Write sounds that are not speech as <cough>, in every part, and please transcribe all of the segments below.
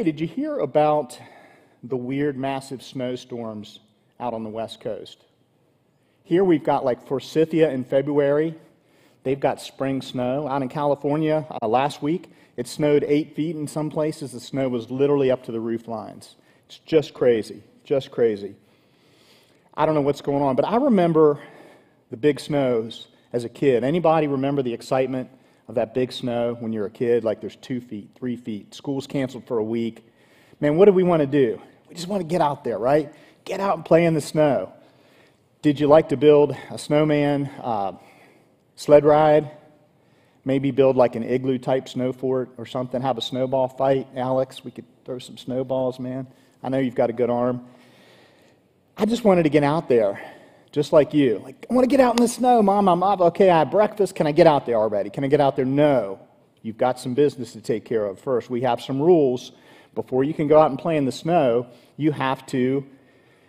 Hey, did you hear about the weird, massive snowstorms out on the West Coast? Here we've got like Forsythia in February. They've got spring snow. Out in California uh, last week, it snowed eight feet in some places. The snow was literally up to the roof lines. It's just crazy, just crazy. I don't know what's going on, but I remember the big snows as a kid. Anybody remember the excitement of that big snow when you're a kid? Like there's two feet, three feet, school's canceled for a week. Man, what do we want to do? We just want to get out there, right? Get out and play in the snow. Did you like to build a snowman, uh, sled ride? Maybe build like an igloo type snow fort or something, have a snowball fight. Alex, we could throw some snowballs, man. I know you've got a good arm. I just wanted to get out there just like you. Like, I want to get out in the snow, Mom. I'm up. Okay, I have breakfast. Can I get out there already? Can I get out there? No. You've got some business to take care of first. We have some rules. Before you can go out and play in the snow, you have to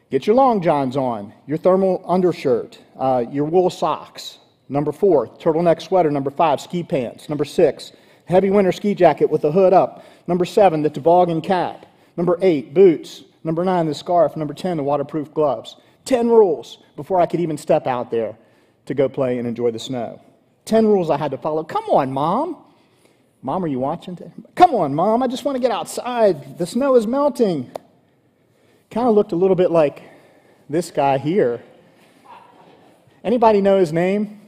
get your long johns on, your thermal undershirt, uh, your wool socks. Number four, turtleneck sweater. Number five, ski pants. Number six, heavy winter ski jacket with the hood up. Number seven, the toboggan cap. Number eight, boots. Number nine, the scarf. Number 10, the waterproof gloves. 10 rules before I could even step out there to go play and enjoy the snow. 10 rules I had to follow. Come on, Mom. Mom, are you watching? Come on, Mom. I just want to get outside. The snow is melting. Kind of looked a little bit like this guy here. Anybody know his name?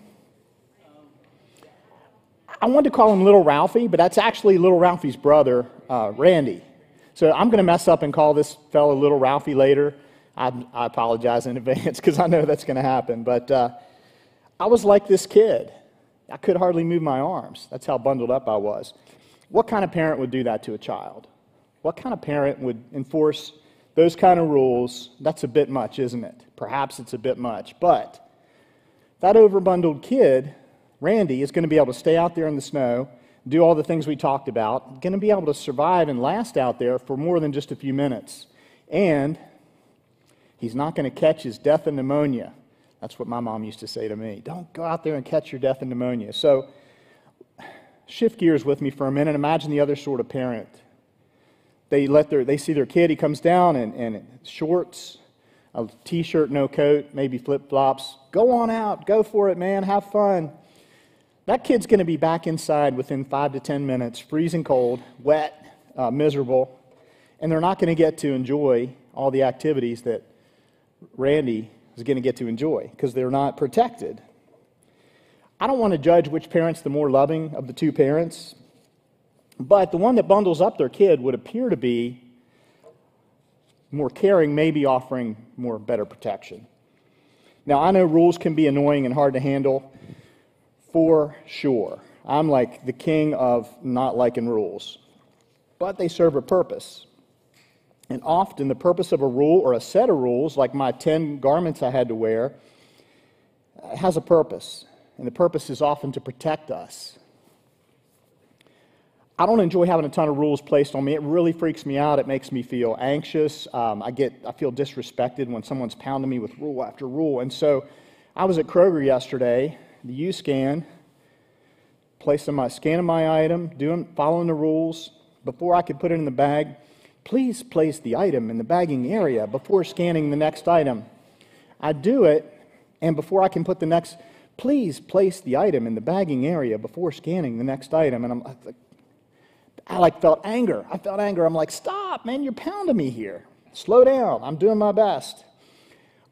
I wanted to call him Little Ralphie, but that's actually Little Ralphie's brother, uh, Randy. So I'm going to mess up and call this fellow Little Ralphie later. I, I apologize in <laughs> advance because I know that's going to happen. But uh, I was like this kid. I could hardly move my arms. That's how bundled up I was. What kind of parent would do that to a child? What kind of parent would enforce those kind of rules? That's a bit much, isn't it? Perhaps it's a bit much. But that overbundled kid, Randy, is going to be able to stay out there in the snow, do all the things we talked about, going to be able to survive and last out there for more than just a few minutes. And He's not going to catch his death and pneumonia. That's what my mom used to say to me. Don't go out there and catch your death and pneumonia. So, shift gears with me for a minute. Imagine the other sort of parent. They, let their, they see their kid, he comes down in, in shorts, a t shirt, no coat, maybe flip flops. Go on out, go for it, man, have fun. That kid's going to be back inside within five to 10 minutes, freezing cold, wet, uh, miserable, and they're not going to get to enjoy all the activities that Randy is going to get to enjoy because they're not protected. I don't want to judge which parent's the more loving of the two parents, but the one that bundles up their kid would appear to be more caring, maybe offering more better protection. Now, I know rules can be annoying and hard to handle for sure. I'm like the king of not liking rules, but they serve a purpose. And often the purpose of a rule or a set of rules, like my 10 garments I had to wear, has a purpose. And the purpose is often to protect us. I don't enjoy having a ton of rules placed on me. It really freaks me out. It makes me feel anxious. Um, I, get, I feel disrespected when someone's pounding me with rule after rule. And so I was at Kroger yesterday, the U scan, placing my scanning my item, doing following the rules. Before I could put it in the bag, Please place the item in the bagging area before scanning the next item. I do it, and before I can put the next, please place the item in the bagging area before scanning the next item. And I'm like, I like felt anger. I felt anger. I'm like, stop, man, you're pounding me here. Slow down. I'm doing my best.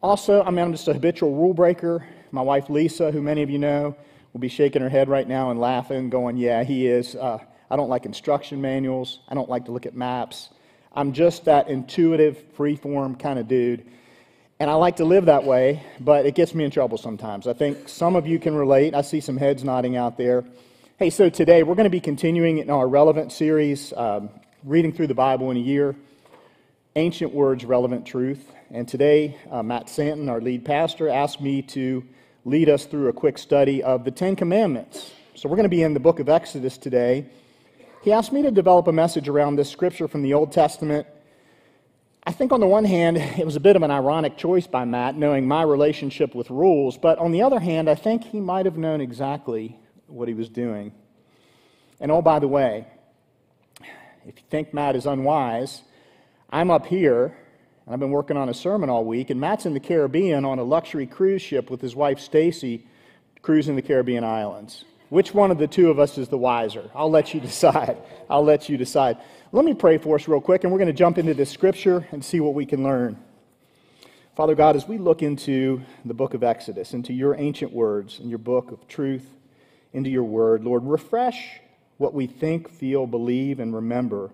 Also, I mean, I'm just a habitual rule breaker. My wife Lisa, who many of you know, will be shaking her head right now and laughing, going, Yeah, he is. Uh, I don't like instruction manuals. I don't like to look at maps. I'm just that intuitive, free-form kind of dude. And I like to live that way, but it gets me in trouble sometimes. I think some of you can relate. I see some heads nodding out there. Hey, so today we're going to be continuing in our relevant series, um, reading through the Bible in a year, Ancient Words, Relevant Truth. And today, uh, Matt Santon, our lead pastor, asked me to lead us through a quick study of the Ten Commandments. So we're going to be in the book of Exodus today. He asked me to develop a message around this scripture from the Old Testament. I think, on the one hand, it was a bit of an ironic choice by Matt, knowing my relationship with rules, but on the other hand, I think he might have known exactly what he was doing. And oh, by the way, If you think Matt is unwise, I'm up here, and I've been working on a sermon all week, and Matt's in the Caribbean on a luxury cruise ship with his wife Stacy, cruising the Caribbean islands. Which one of the two of us is the wiser? I'll let you <laughs> decide. I'll let you decide. Let me pray for us real quick, and we're going to jump into this scripture and see what we can learn. Father God, as we look into the book of Exodus, into your ancient words and your book of truth, into your word, Lord, refresh what we think, feel, believe, and remember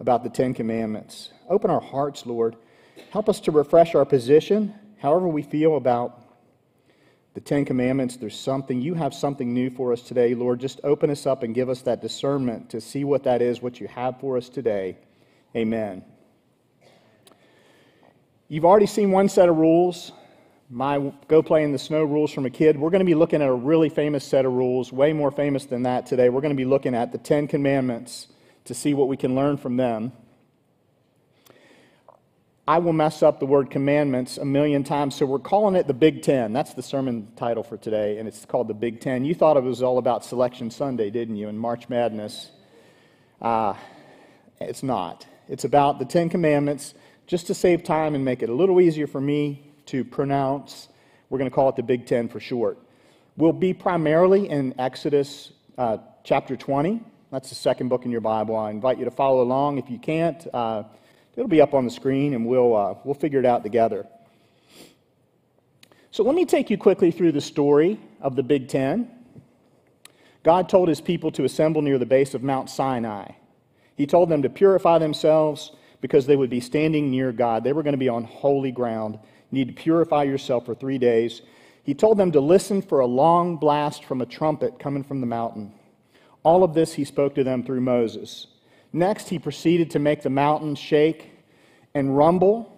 about the Ten Commandments. Open our hearts, Lord. Help us to refresh our position, however we feel about the Ten Commandments. There's something, you have something new for us today, Lord. Just open us up and give us that discernment to see what that is, what you have for us today. Amen. You've already seen one set of rules, my go play in the snow rules from a kid. We're going to be looking at a really famous set of rules, way more famous than that today. We're going to be looking at the Ten Commandments to see what we can learn from them. I will mess up the word commandments a million times, so we're calling it the Big Ten. That's the sermon title for today, and it's called the Big Ten. You thought it was all about Selection Sunday, didn't you, and March Madness? Uh, it's not. It's about the Ten Commandments just to save time and make it a little easier for me to pronounce, we're going to call it the Big Ten for short. We'll be primarily in Exodus uh, chapter 20. That's the second book in your Bible. I invite you to follow along. If you can't, uh, it'll be up on the screen and we'll, uh, we'll figure it out together. So let me take you quickly through the story of the Big Ten. God told his people to assemble near the base of Mount Sinai. He told them to purify themselves because they would be standing near God. They were going to be on holy ground. You need to purify yourself for three days. He told them to listen for a long blast from a trumpet coming from the mountain. All of this he spoke to them through Moses. Next, he proceeded to make the mountain shake and rumble,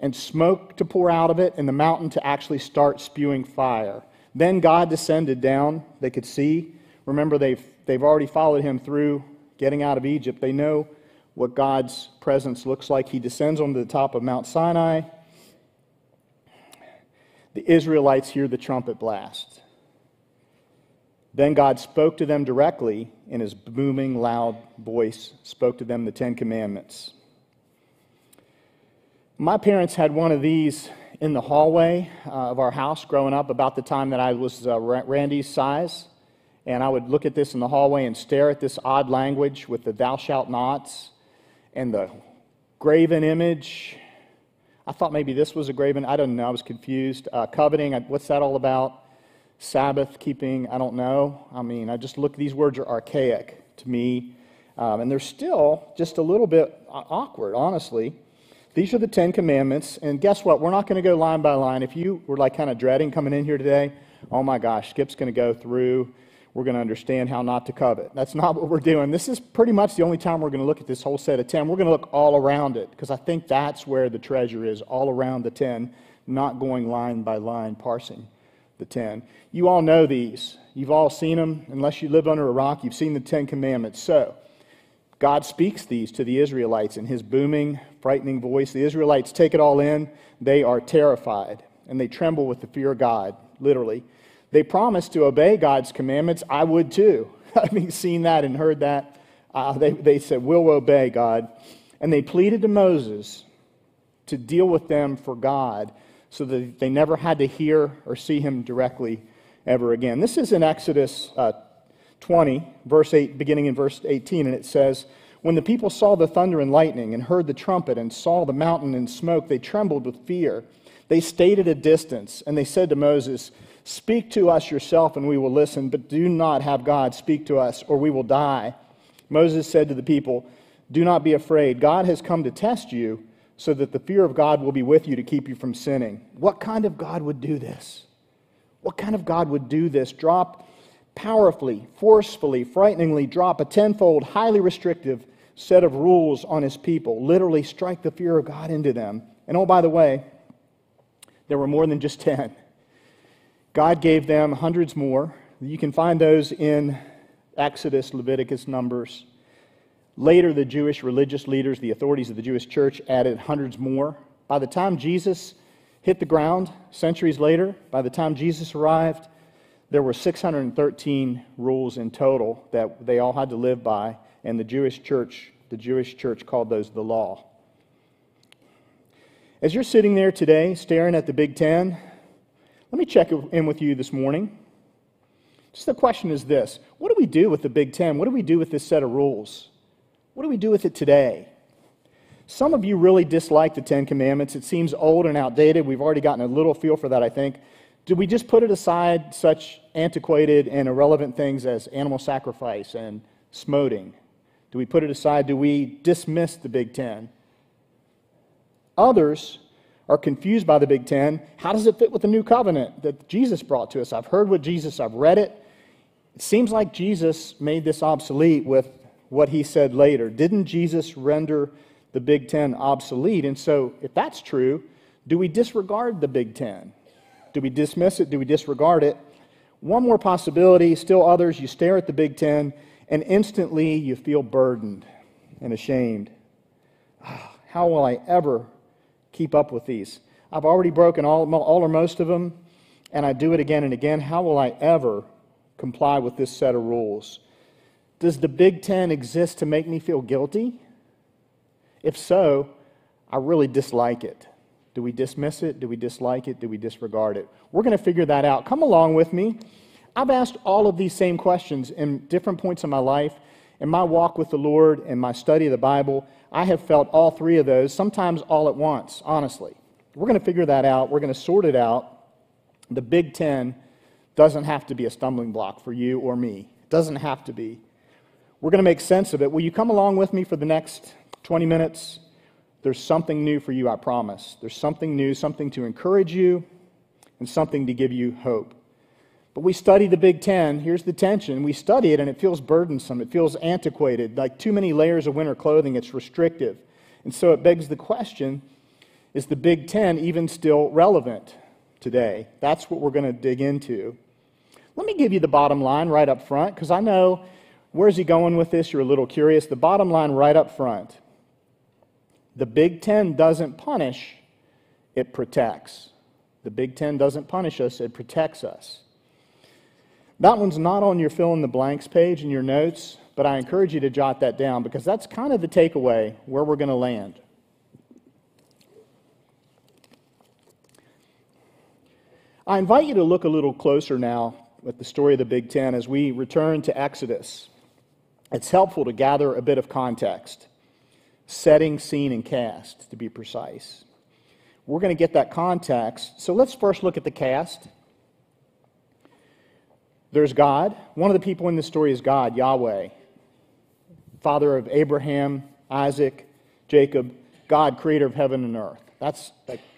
and smoke to pour out of it, and the mountain to actually start spewing fire. Then God descended down. They could see. Remember, they've, they've already followed him through getting out of Egypt. They know what God's presence looks like. He descends onto the top of Mount Sinai. The Israelites hear the trumpet blast. Then God spoke to them directly in his booming, loud voice, spoke to them the Ten Commandments. My parents had one of these in the hallway uh, of our house growing up about the time that I was uh, Randy's size. And I would look at this in the hallway and stare at this odd language with the thou shalt nots and the graven image. I thought maybe this was a graven. I don't know. I was confused. Uh, coveting, what's that all about? Sabbath keeping, I don't know. I mean, I just look, these words are archaic to me. Um, and they're still just a little bit awkward, honestly. These are the Ten Commandments. And guess what? We're not going to go line by line. If you were like kind of dreading coming in here today, oh my gosh, Skip's going to go through we're going to understand how not to covet. That's not what we're doing. This is pretty much the only time we're going to look at this whole set of 10. We're going to look all around it because I think that's where the treasure is, all around the 10, not going line by line, parsing the 10. You all know these. You've all seen them. Unless you live under a rock, you've seen the 10 commandments. So, God speaks these to the Israelites in his booming, frightening voice. The Israelites take it all in. They are terrified and they tremble with the fear of God, literally. They promise to obey God's commandments. I would too. <laughs> Having seen that and heard that, uh, they, they said, We'll obey God. And they pleaded to Moses to deal with them for God so that they never had to hear or see him directly ever again. This is in Exodus uh, 20, verse 8, beginning in verse 18, and it says, When the people saw the thunder and lightning and heard the trumpet and saw the mountain in smoke, they trembled with fear. They stayed at a distance, and they said to Moses, Speak to us yourself, and we will listen, but do not have God speak to us, or we will die. Moses said to the people, Do not be afraid. God has come to test you, so that the fear of God will be with you to keep you from sinning. What kind of God would do this? What kind of God would do this? Drop powerfully, forcefully, frighteningly, drop a tenfold, highly restrictive set of rules on his people, literally strike the fear of God into them. And oh, by the way, there were more than just 10. God gave them hundreds more. You can find those in Exodus, Leviticus, Numbers. Later, the Jewish religious leaders, the authorities of the Jewish church, added hundreds more. By the time Jesus hit the ground, centuries later, by the time Jesus arrived, there were 613 rules in total that they all had to live by, and the Jewish church The Jewish church called those the law. As you're sitting there today staring at the Big Ten, let me check in with you this morning. Just the question is this What do we do with the Big Ten? What do we do with this set of rules? What do we do with it today? Some of you really dislike the Ten Commandments. It seems old and outdated. We've already gotten a little feel for that, I think. Do we just put it aside, such antiquated and irrelevant things as animal sacrifice and smoting? Do we put it aside? Do we dismiss the Big Ten? Others are confused by the Big Ten. How does it fit with the new covenant that Jesus brought to us? I've heard what Jesus, I've read it. It seems like Jesus made this obsolete with what he said later. Didn't Jesus render the Big Ten obsolete? And so, if that's true, do we disregard the Big Ten? Do we dismiss it? Do we disregard it? One more possibility, still others, you stare at the Big Ten and instantly you feel burdened and ashamed. Ah, how will I ever keep up with these? I've already broken all, all or most of them, and I do it again and again. How will I ever comply with this set of rules? Does the Big Ten exist to make me feel guilty? If so, I really dislike it. Do we dismiss it? Do we dislike it? Do we disregard it? We're going to figure that out. Come along with me. I've asked all of these same questions in different points of my life. In my walk with the Lord and my study of the Bible, I have felt all three of those, sometimes all at once, honestly. We're going to figure that out. We're going to sort it out. The Big Ten doesn't have to be a stumbling block for you or me. It doesn't have to be. We're going to make sense of it. Will you come along with me for the next 20 minutes? There's something new for you, I promise. There's something new, something to encourage you, and something to give you hope. But we study the Big Ten. Here's the tension. We study it, and it feels burdensome. It feels antiquated, like too many layers of winter clothing. It's restrictive. And so it begs the question is the Big Ten even still relevant today? That's what we're going to dig into. Let me give you the bottom line right up front, because I know where's he going with this? You're a little curious. The bottom line right up front the Big Ten doesn't punish, it protects. The Big Ten doesn't punish us, it protects us. That one's not on your fill in the blanks page in your notes, but I encourage you to jot that down because that's kind of the takeaway where we're going to land. I invite you to look a little closer now at the story of the Big Ten as we return to Exodus. It's helpful to gather a bit of context setting, scene, and cast, to be precise. We're going to get that context. So let's first look at the cast. There's God. One of the people in this story is God, Yahweh, father of Abraham, Isaac, Jacob, God, creator of heaven and earth. That's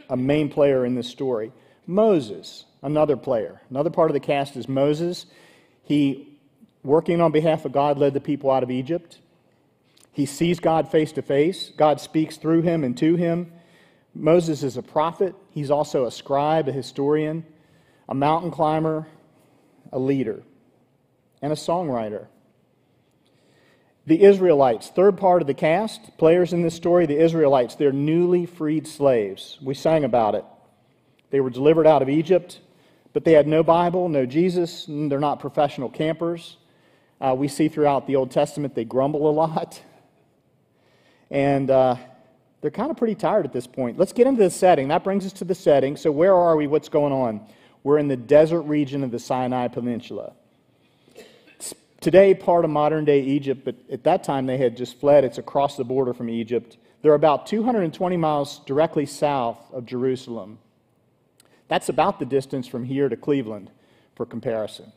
a main player in this story. Moses, another player. Another part of the cast is Moses. He, working on behalf of God, led the people out of Egypt. He sees God face to face. God speaks through him and to him. Moses is a prophet. He's also a scribe, a historian, a mountain climber, a leader, and a songwriter. The Israelites, third part of the cast, players in this story, the Israelites, they're newly freed slaves. We sang about it. They were delivered out of Egypt, but they had no Bible, no Jesus, they're not professional campers. Uh, we see throughout the Old Testament they grumble a lot. <laughs> And uh, they're kind of pretty tired at this point. Let's get into the setting. That brings us to the setting. So, where are we? What's going on? We're in the desert region of the Sinai Peninsula. It's today, part of modern day Egypt, but at that time they had just fled. It's across the border from Egypt. They're about 220 miles directly south of Jerusalem. That's about the distance from here to Cleveland for comparison.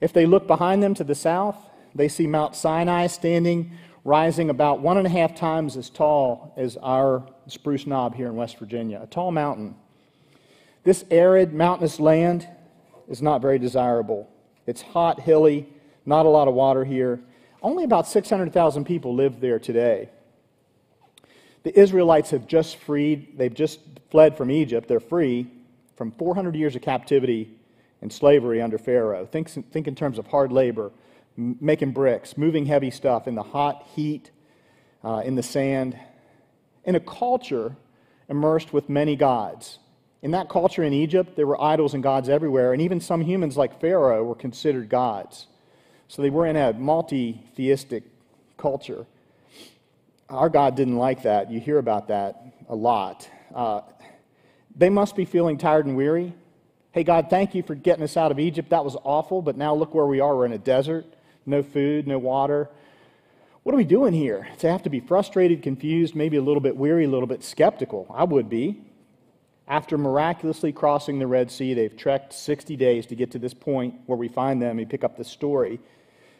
If they look behind them to the south, they see Mount Sinai standing rising about one and a half times as tall as our Spruce Knob here in West Virginia, a tall mountain. This arid, mountainous land is not very desirable. It's hot, hilly, not a lot of water here. Only about 600,000 people live there today. The Israelites have just freed, they've just fled from Egypt. They're free from 400 years of captivity and slavery under Pharaoh. Think, think in terms of hard labor, making bricks, moving heavy stuff in the hot heat, uh, in the sand, in a culture immersed with many gods. In that culture in Egypt, there were idols and gods everywhere, and even some humans like Pharaoh were considered gods. So they were in a multi theistic culture. our God didn't like that. You hear about that a lot. Uh, they must be feeling tired and weary. Hey, God, thank you for getting us out of Egypt. That was awful, but now look where we are. We're in a desert, no food, no water. What are we doing here? They have to be frustrated, confused, maybe a little bit weary, a little bit skeptical. I would be. After miraculously crossing the Red Sea, they've trekked 60 days to get to this point where we find them. We pick up the story.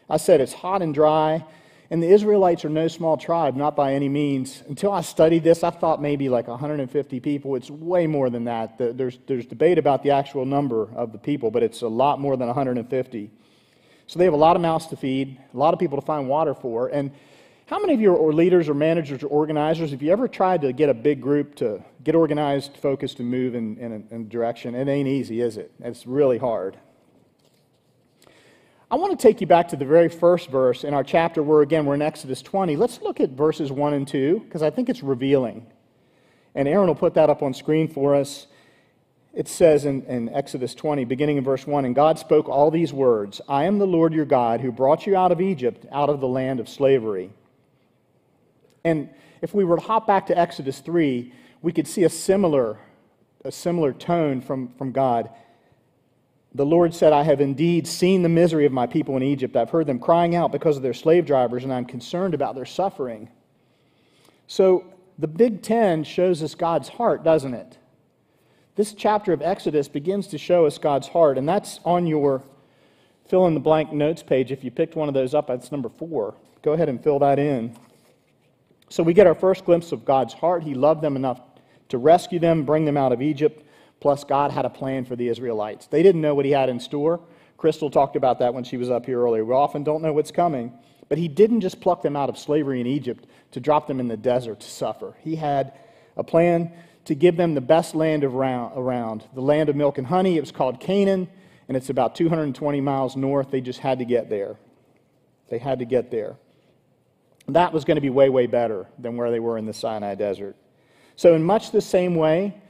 I said it's hot and dry. And the Israelites are no small tribe, not by any means. Until I studied this, I thought maybe like 150 people. It's way more than that. There's, there's debate about the actual number of the people, but it's a lot more than 150. So they have a lot of mouths to feed, a lot of people to find water for. And how many of you are leaders or managers or organizers, have you ever tried to get a big group to get organized, focused, and move in, in, in a direction? It ain't easy, is it? It's really hard. I want to take you back to the very first verse in our chapter where, again, we're in Exodus 20. Let's look at verses 1 and 2 because I think it's revealing. And Aaron will put that up on screen for us. It says in, in, Exodus 20, beginning in verse 1 And God spoke all these words I am the Lord your God who brought you out of Egypt, out of the land of slavery. And if we were to hop back to Exodus 3, we could see a similar, a similar tone from, from God. The Lord said, I have indeed seen the misery of my people in Egypt. I've heard them crying out because of their slave drivers, and I'm concerned about their suffering. So the Big Ten shows us God's heart, doesn't it? This chapter of Exodus begins to show us God's heart, and that's on your fill in the blank notes page. If you picked one of those up, that's number four. Go ahead and fill that in. So we get our first glimpse of God's heart. He loved them enough to rescue them, bring them out of Egypt. Plus, God had a plan for the Israelites. They didn't know what He had in store. Crystal talked about that when she was up here earlier. We often don't know what's coming. But He didn't just pluck them out of slavery in Egypt to drop them in the desert to suffer. He had a plan to give them the best land around, the land of milk and honey. It was called Canaan, and it's about 220 miles north. They just had to get there. They had to get there. That was going to be way, way better than where they were in the Sinai desert. So, in much the same way,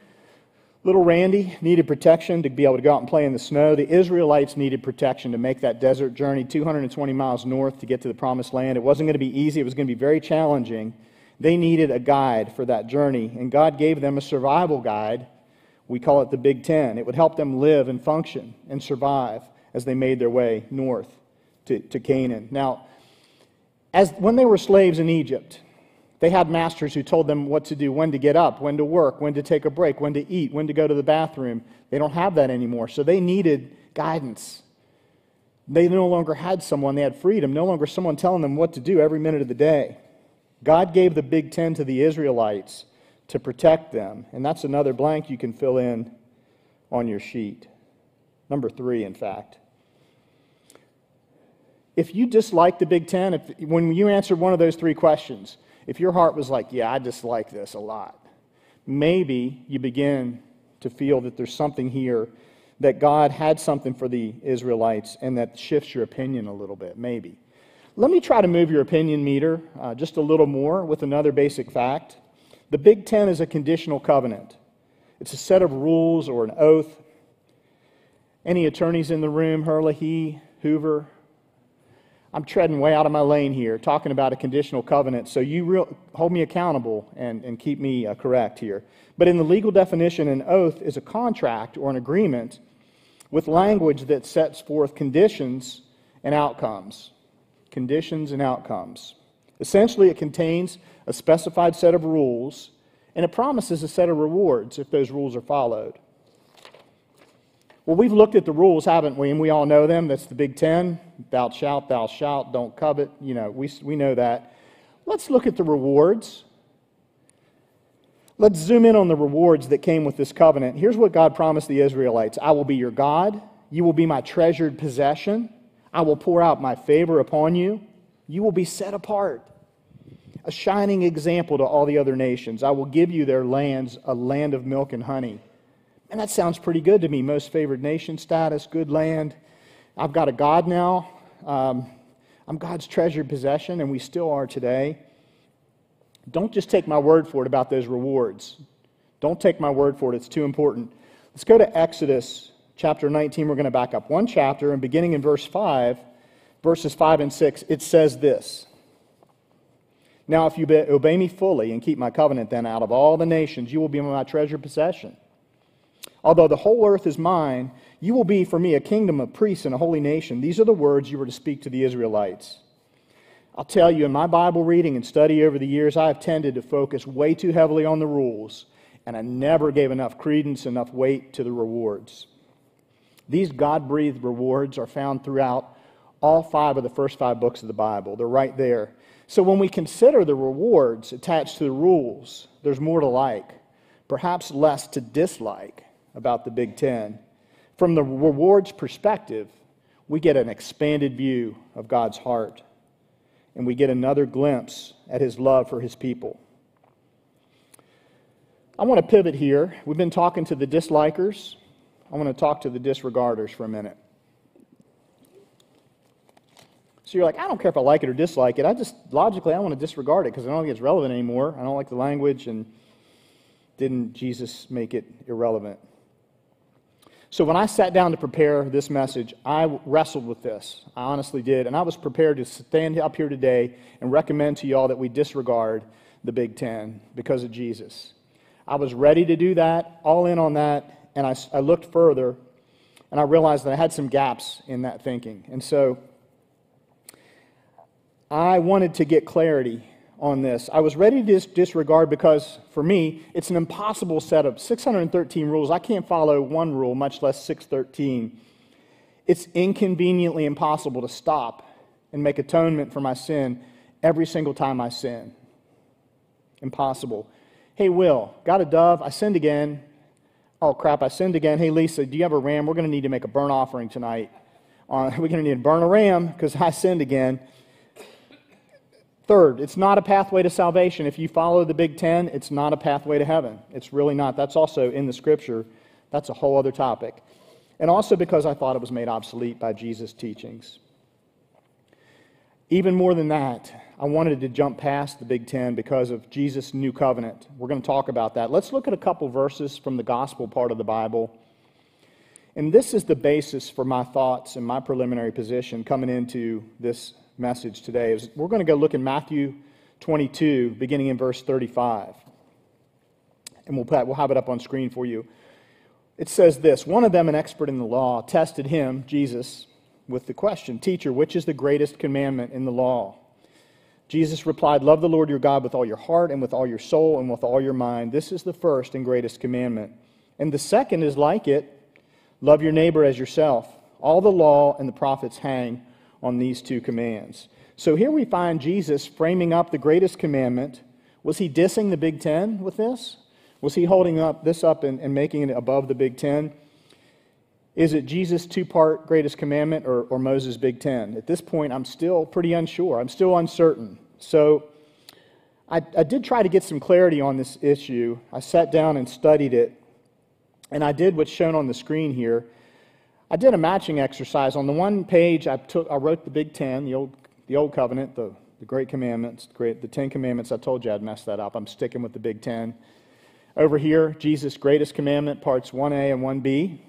Little Randy needed protection to be able to go out and play in the snow. The Israelites needed protection to make that desert journey 220 miles north to get to the promised land. It wasn't going to be easy, it was going to be very challenging. They needed a guide for that journey, and God gave them a survival guide. We call it the Big Ten. It would help them live and function and survive as they made their way north to, to Canaan. Now, as, when they were slaves in Egypt, they had masters who told them what to do, when to get up, when to work, when to take a break, when to eat, when to go to the bathroom. They don't have that anymore. So they needed guidance. They no longer had someone, they had freedom, no longer someone telling them what to do every minute of the day. God gave the Big Ten to the Israelites to protect them. And that's another blank you can fill in on your sheet. Number three, in fact. If you dislike the Big Ten, if, when you answered one of those three questions, if your heart was like, yeah, I dislike this a lot, maybe you begin to feel that there's something here that God had something for the Israelites and that shifts your opinion a little bit, maybe. Let me try to move your opinion meter uh, just a little more with another basic fact. The Big Ten is a conditional covenant, it's a set of rules or an oath. Any attorneys in the room, Herlihy, Hoover, I'm treading way out of my lane here, talking about a conditional covenant. So you real, hold me accountable and, and keep me uh, correct here. But in the legal definition, an oath is a contract or an agreement with language that sets forth conditions and outcomes. Conditions and outcomes. Essentially, it contains a specified set of rules and it promises a set of rewards if those rules are followed. Well, we've looked at the rules, haven't we? And we all know them. That's the Big Ten. Thou shalt, thou shalt, don't covet. You know, we, we know that. Let's look at the rewards. Let's zoom in on the rewards that came with this covenant. Here's what God promised the Israelites I will be your God. You will be my treasured possession. I will pour out my favor upon you. You will be set apart, a shining example to all the other nations. I will give you their lands, a land of milk and honey. And that sounds pretty good to me. Most favored nation status, good land. I've got a God now. Um, I'm God's treasured possession, and we still are today. Don't just take my word for it about those rewards. Don't take my word for it, it's too important. Let's go to Exodus chapter 19. We're going to back up one chapter, and beginning in verse 5, verses 5 and 6, it says this Now, if you obey me fully and keep my covenant, then out of all the nations you will be my treasured possession. Although the whole earth is mine, you will be for me a kingdom of priests and a holy nation. These are the words you were to speak to the Israelites. I'll tell you, in my Bible reading and study over the years, I have tended to focus way too heavily on the rules, and I never gave enough credence, enough weight to the rewards. These God breathed rewards are found throughout all five of the first five books of the Bible. They're right there. So when we consider the rewards attached to the rules, there's more to like, perhaps less to dislike about the Big Ten. From the rewards perspective, we get an expanded view of God's heart, and we get another glimpse at his love for his people. I want to pivot here. We've been talking to the dislikers. I want to talk to the disregarders for a minute. So you're like, I don't care if I like it or dislike it. I just, logically, I want to disregard it because I don't think it's relevant anymore. I don't like the language, and didn't Jesus make it irrelevant? So when I sat down to prepare this message, I wrestled with this. I honestly did. And I was prepared to stand up here today and recommend to y'all that we disregard the Big Ten because of Jesus. I was ready to do that, all in on that, and I, I looked further and I realized that I had some gaps in that thinking. And so I wanted to get clarity on this. I was ready to disregard because, for me, it's an impossible setup. 613 rules. I can't follow one rule, much less 613. It's inconveniently impossible to stop and make atonement for my sin every single time I sin. Impossible. Hey, Will, got a dove? I sinned again. Oh, crap, I sinned again. Hey, Lisa, do you have a ram? We're going to need to make a burnt offering tonight. Uh, <laughs> we're going to need to burn a ram because I sinned again. Third, it's not a pathway to salvation. If you follow the Big Ten, it's not a pathway to heaven. It's really not. That's also in the scripture. That's a whole other topic. And also because I thought it was made obsolete by Jesus' teachings. Even more than that, I wanted to jump past the Big Ten because of Jesus' new covenant. We're going to talk about that. Let's look at a couple verses from the gospel part of the Bible. And this is the basis for my thoughts and my preliminary position coming into this message today is we're going to go look in Matthew 22, beginning in verse 35. And we'll, put, we'll have it up on screen for you. It says this One of them, an expert in the law, tested him, Jesus, with the question Teacher, which is the greatest commandment in the law? Jesus replied, Love the Lord your God with all your heart and with all your soul and with all your mind. This is the first and greatest commandment. And the second is like it love your neighbor as yourself. All the law and the prophets hang on these two commands. So here we find Jesus framing up the greatest commandment. Was he dissing the Big Ten with this? Was he holding up this up and, and making it above the Big Ten? Is it Jesus' two part greatest commandment or, or Moses' Big Ten? At this point, I'm still pretty unsure. I'm still uncertain. So I, I did try to get some clarity on this issue. I sat down and studied it, and I did what's shown on the screen here. I did a matching exercise. On the one page, I, took, I wrote the Big Ten, the Old, the old Covenant, the, the Great Commandments, great, the Ten Commandments. I told you I'd mess that up. I'm sticking with the Big Ten. Over here, Jesus' greatest commandment, parts 1A and 1B.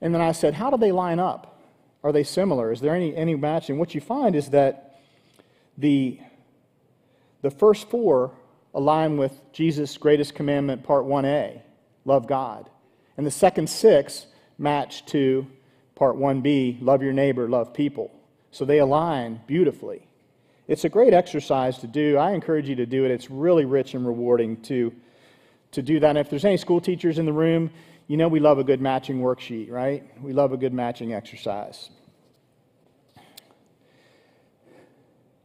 And then I said, how do they line up? Are they similar? Is there any, any matching? What you find is that the, the first four align with Jesus' greatest commandment, part 1A, love God. And the second six match to part 1b love your neighbor, love people. So they align beautifully. It's a great exercise to do. I encourage you to do it. It's really rich and rewarding to, to do that. And if there's any school teachers in the room, you know we love a good matching worksheet, right? We love a good matching exercise.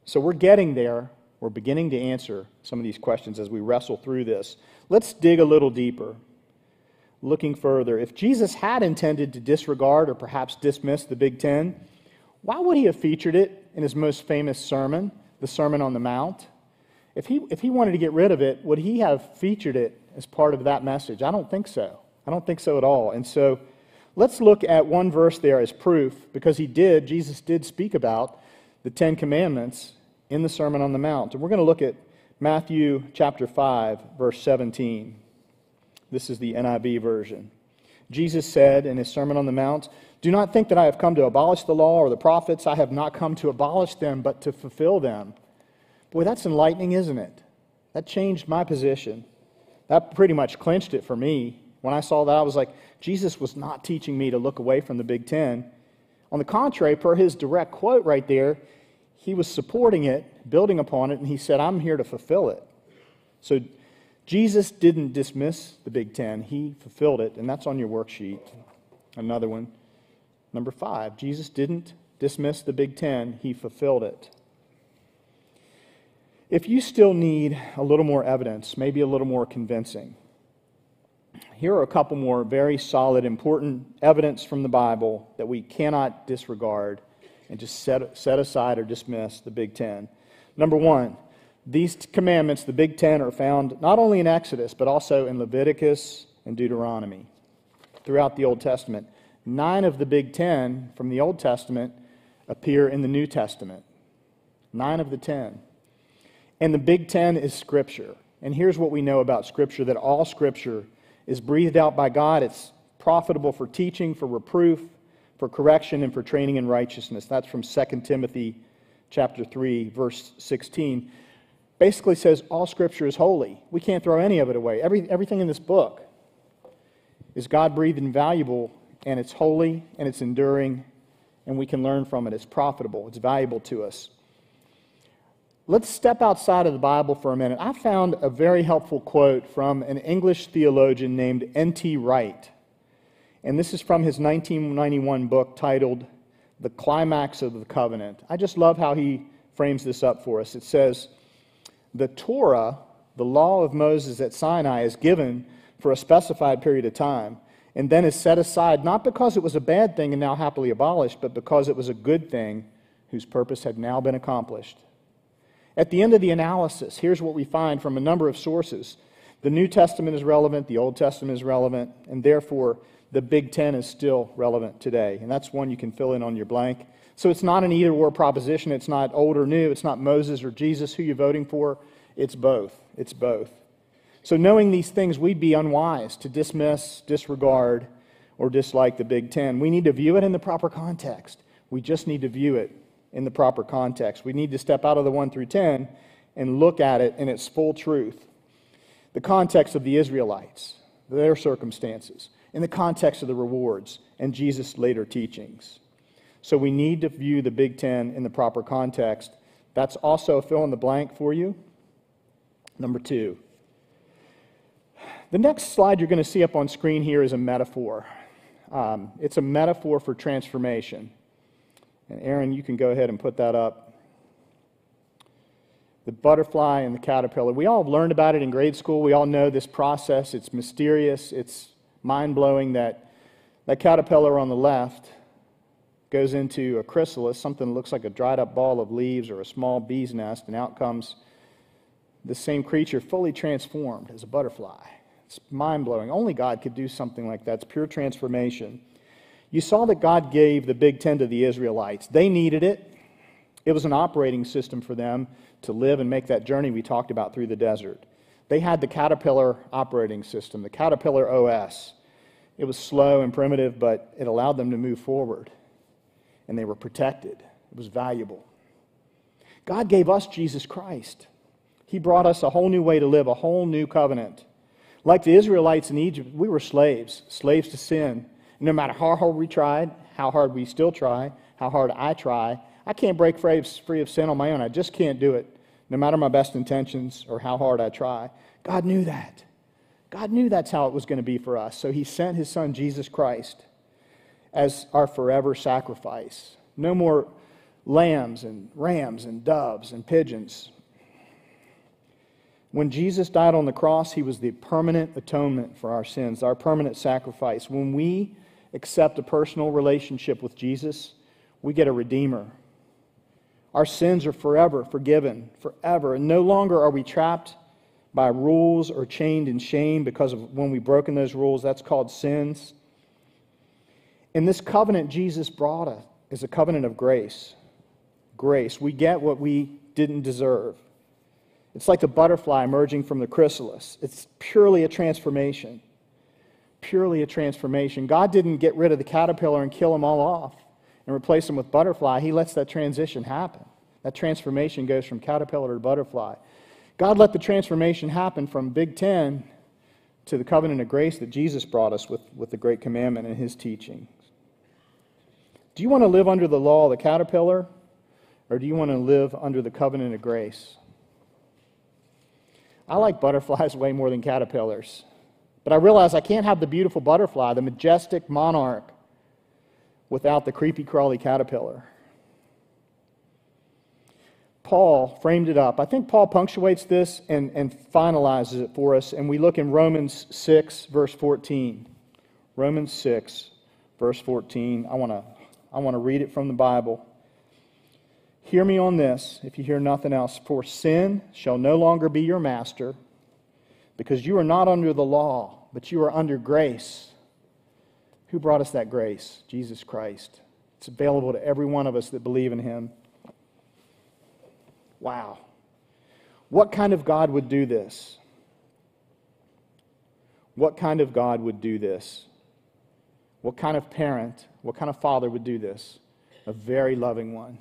So we're getting there. We're beginning to answer some of these questions as we wrestle through this. Let's dig a little deeper looking further, if Jesus had intended to disregard or perhaps dismiss the Big Ten, why would he have featured it in his most famous sermon, the Sermon on the Mount? If he, if he wanted to get rid of it, would he have featured it as part of that message? I don't think so. I don't think so at all. And so let's look at one verse there as proof, because he did, Jesus did speak about the Ten Commandments in the Sermon on the Mount. And we're going to look at Matthew chapter 5, verse 17. This is the NIV version. Jesus said in his Sermon on the Mount, Do not think that I have come to abolish the law or the prophets. I have not come to abolish them, but to fulfill them. Boy, that's enlightening, isn't it? That changed my position. That pretty much clinched it for me. When I saw that, I was like, Jesus was not teaching me to look away from the Big Ten. On the contrary, per his direct quote right there, he was supporting it, building upon it, and he said, I'm here to fulfill it. So Jesus didn't dismiss the Big Ten, he fulfilled it, and that's on your worksheet. Another one. Number five, Jesus didn't dismiss the Big Ten, he fulfilled it. If you still need a little more evidence, maybe a little more convincing, here are a couple more very solid, important evidence from the Bible that we cannot disregard and just set, set aside or dismiss the Big Ten. Number one, these commandments, the Big Ten, are found not only in Exodus, but also in Leviticus and Deuteronomy throughout the Old Testament. Nine of the Big Ten from the Old Testament appear in the New Testament. Nine of the ten. And the Big Ten is Scripture. And here's what we know about Scripture that all Scripture is breathed out by God. It's profitable for teaching, for reproof, for correction, and for training in righteousness. That's from 2 Timothy chapter 3, verse 16. Basically says all Scripture is holy. We can't throw any of it away. Every, everything in this book is God breathed and valuable, and it's holy, and it's enduring, and we can learn from it. It's profitable, it's valuable to us. Let's step outside of the Bible for a minute. I found a very helpful quote from an English theologian named N.T. Wright. And this is from his 1991 book titled The Climax of the Covenant. I just love how he frames this up for us. It says, The Torah, the law of Moses at Sinai, is given for a specified period of time and then is set aside not because it was a bad thing and now happily abolished, but because it was a good thing whose purpose had now been accomplished. At the end of the analysis, here's what we find from a number of sources. The New Testament is relevant, the Old Testament is relevant, and therefore the Big Ten is still relevant today. And that's one you can fill in on your blank. So it's not an either or proposition. It's not old or new. It's not Moses or Jesus who you're voting for. It's both. It's both. So, knowing these things, we'd be unwise to dismiss, disregard, or dislike the Big Ten. We need to view it in the proper context. We just need to view it in the proper context. We need to step out of the 1 through 10 and look at it in its full truth. The context of the Israelites, their circumstances, in the context of the rewards, and Jesus' later teachings. So we need to view the Big Ten in the proper context. That's also a fill in the blank for you. Number two. The next slide you're going to see up on screen here is a metaphor. Um, it's a metaphor for transformation. And Aaron, you can go ahead and put that up. The butterfly and the caterpillar. We all learned about it in grade school. We all know this process. It's mysterious. It's mind blowing that that caterpillar on the left goes into a chrysalis, something that looks like a dried up ball of leaves or a small bee's nest, and out comes the same creature fully transformed as a butterfly. It's mind blowing. Only God could do something like that. It's pure transformation. You saw that God gave the Big Ten to the Israelites. They needed it. It was an operating system for them to live and make that journey we talked about through the desert. They had the Caterpillar operating system, the Caterpillar OS. It was slow and primitive, but it allowed them to move forward. And they were protected, it was valuable. God gave us Jesus Christ. He brought us a whole new way to live, a whole new covenant. Like the Israelites in Egypt, we were slaves, slaves to sin no matter how hard we tried, how hard we still try, how hard I try, I can't break free of sin on my own. I just can't do it, no matter my best intentions or how hard I try. God knew that. God knew that's how it was going to be for us. So he sent his son, Jesus Christ, as our forever sacrifice. No more lambs and rams and doves and pigeons. When Jesus died on the cross, he was the permanent atonement for our sins, our permanent sacrifice. When we accept a personal relationship with Jesus, we get a Redeemer. Our sins are forever forgiven, forever. And no longer are we trapped by rules or chained in shame because of when we've broken those rules. That's called sins. And this covenant Jesus brought us is a covenant of grace. Grace. We get what we didn't deserve. It's like the butterfly emerging from the chrysalis, it's purely a transformation purely a transformation. God didn't get rid of the caterpillar and kill them all off and replace them with butterfly. He lets that transition happen. That transformation goes from caterpillar to butterfly. God let the transformation happen from Big Ten to the covenant of grace that Jesus brought us with, with the great commandment and his teachings. Do you want to live under the law of the caterpillar, or do you want to live under the covenant of grace? I like butterflies <laughs> way more than caterpillars. But I realize I can't have the beautiful butterfly, the majestic monarch, without the creepy, crawly caterpillar. Paul framed it up. I think Paul punctuates this and, and finalizes it for us, and we look in Romans 6, verse 14. Romans 6, verse 14. I want to I want to read it from the Bible. Hear me on this, if you hear nothing else. For sin shall no longer be your master, because you are not under the law, but you are under grace. Who brought us that grace? Jesus Christ. It's available to every one of us that believe in him. Wow. What kind of God would do this? What kind of God would do this? What kind of parent, what kind of father would do this? A very loving one.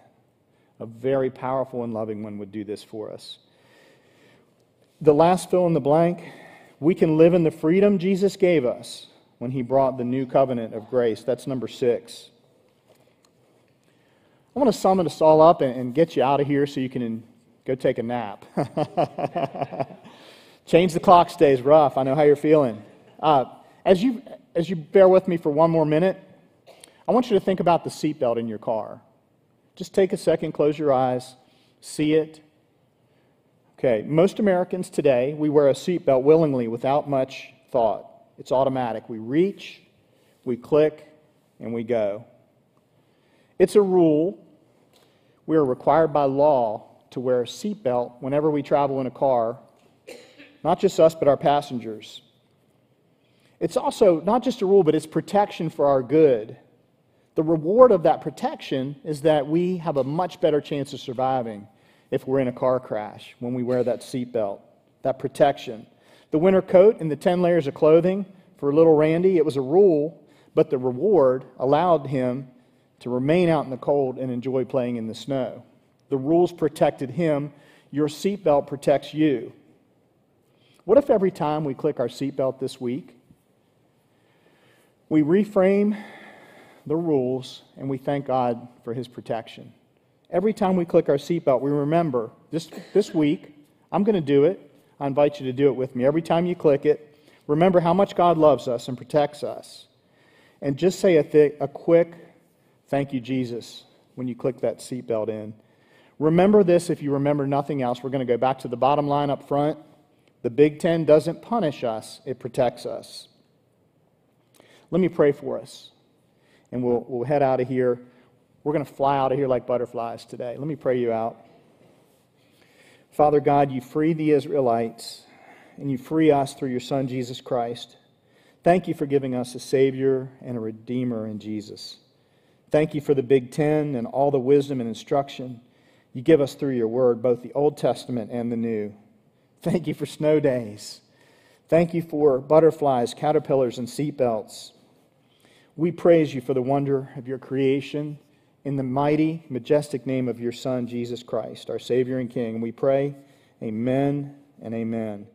A very powerful and loving one would do this for us. The last fill in the blank, we can live in the freedom Jesus gave us when he brought the new covenant of grace. That's number six. I want to sum us all up and get you out of here so you can Go take a nap. <laughs> Change the clock stays rough. I know how you're feeling. Uh, as, you, as you bear with me for one more minute, I want you to think about the seatbelt in your car. Just take a second, close your eyes, see it. Okay, most Americans today, we wear a seatbelt willingly without much thought. It's automatic. We reach, we click, and we go. It's a rule. We are required by law to wear a seatbelt whenever we travel in a car, not just us, but our passengers. It's also not just a rule, but it's protection for our good. The reward of that protection is that we have a much better chance of surviving if we're in a car crash when we wear that seatbelt, that protection. The winter coat and the 10 layers of clothing for little Randy, it was a rule, but the reward allowed him to remain out in the cold and enjoy playing in the snow. The rules protected him. Your seatbelt protects you. What if every time we click our seatbelt this week, we reframe the rules and we thank God for his protection? Every time we click our seatbelt, we remember this, this week, I'm going to do it. I invite you to do it with me. Every time you click it, remember how much God loves us and protects us. And just say a, th- a quick thank you, Jesus, when you click that seatbelt in. Remember this if you remember nothing else. We're going to go back to the bottom line up front. The Big Ten doesn't punish us, it protects us. Let me pray for us, and we'll, we'll head out of here. We're going to fly out of here like butterflies today. Let me pray you out. Father God, you free the Israelites, and you free us through your Son, Jesus Christ. Thank you for giving us a Savior and a Redeemer in Jesus. Thank you for the Big Ten and all the wisdom and instruction you give us through your word, both the Old Testament and the New. Thank you for snow days. Thank you for butterflies, caterpillars, and seatbelts. We praise you for the wonder of your creation in the mighty, majestic name of your Son, Jesus Christ, our Savior and King. We pray, Amen and Amen.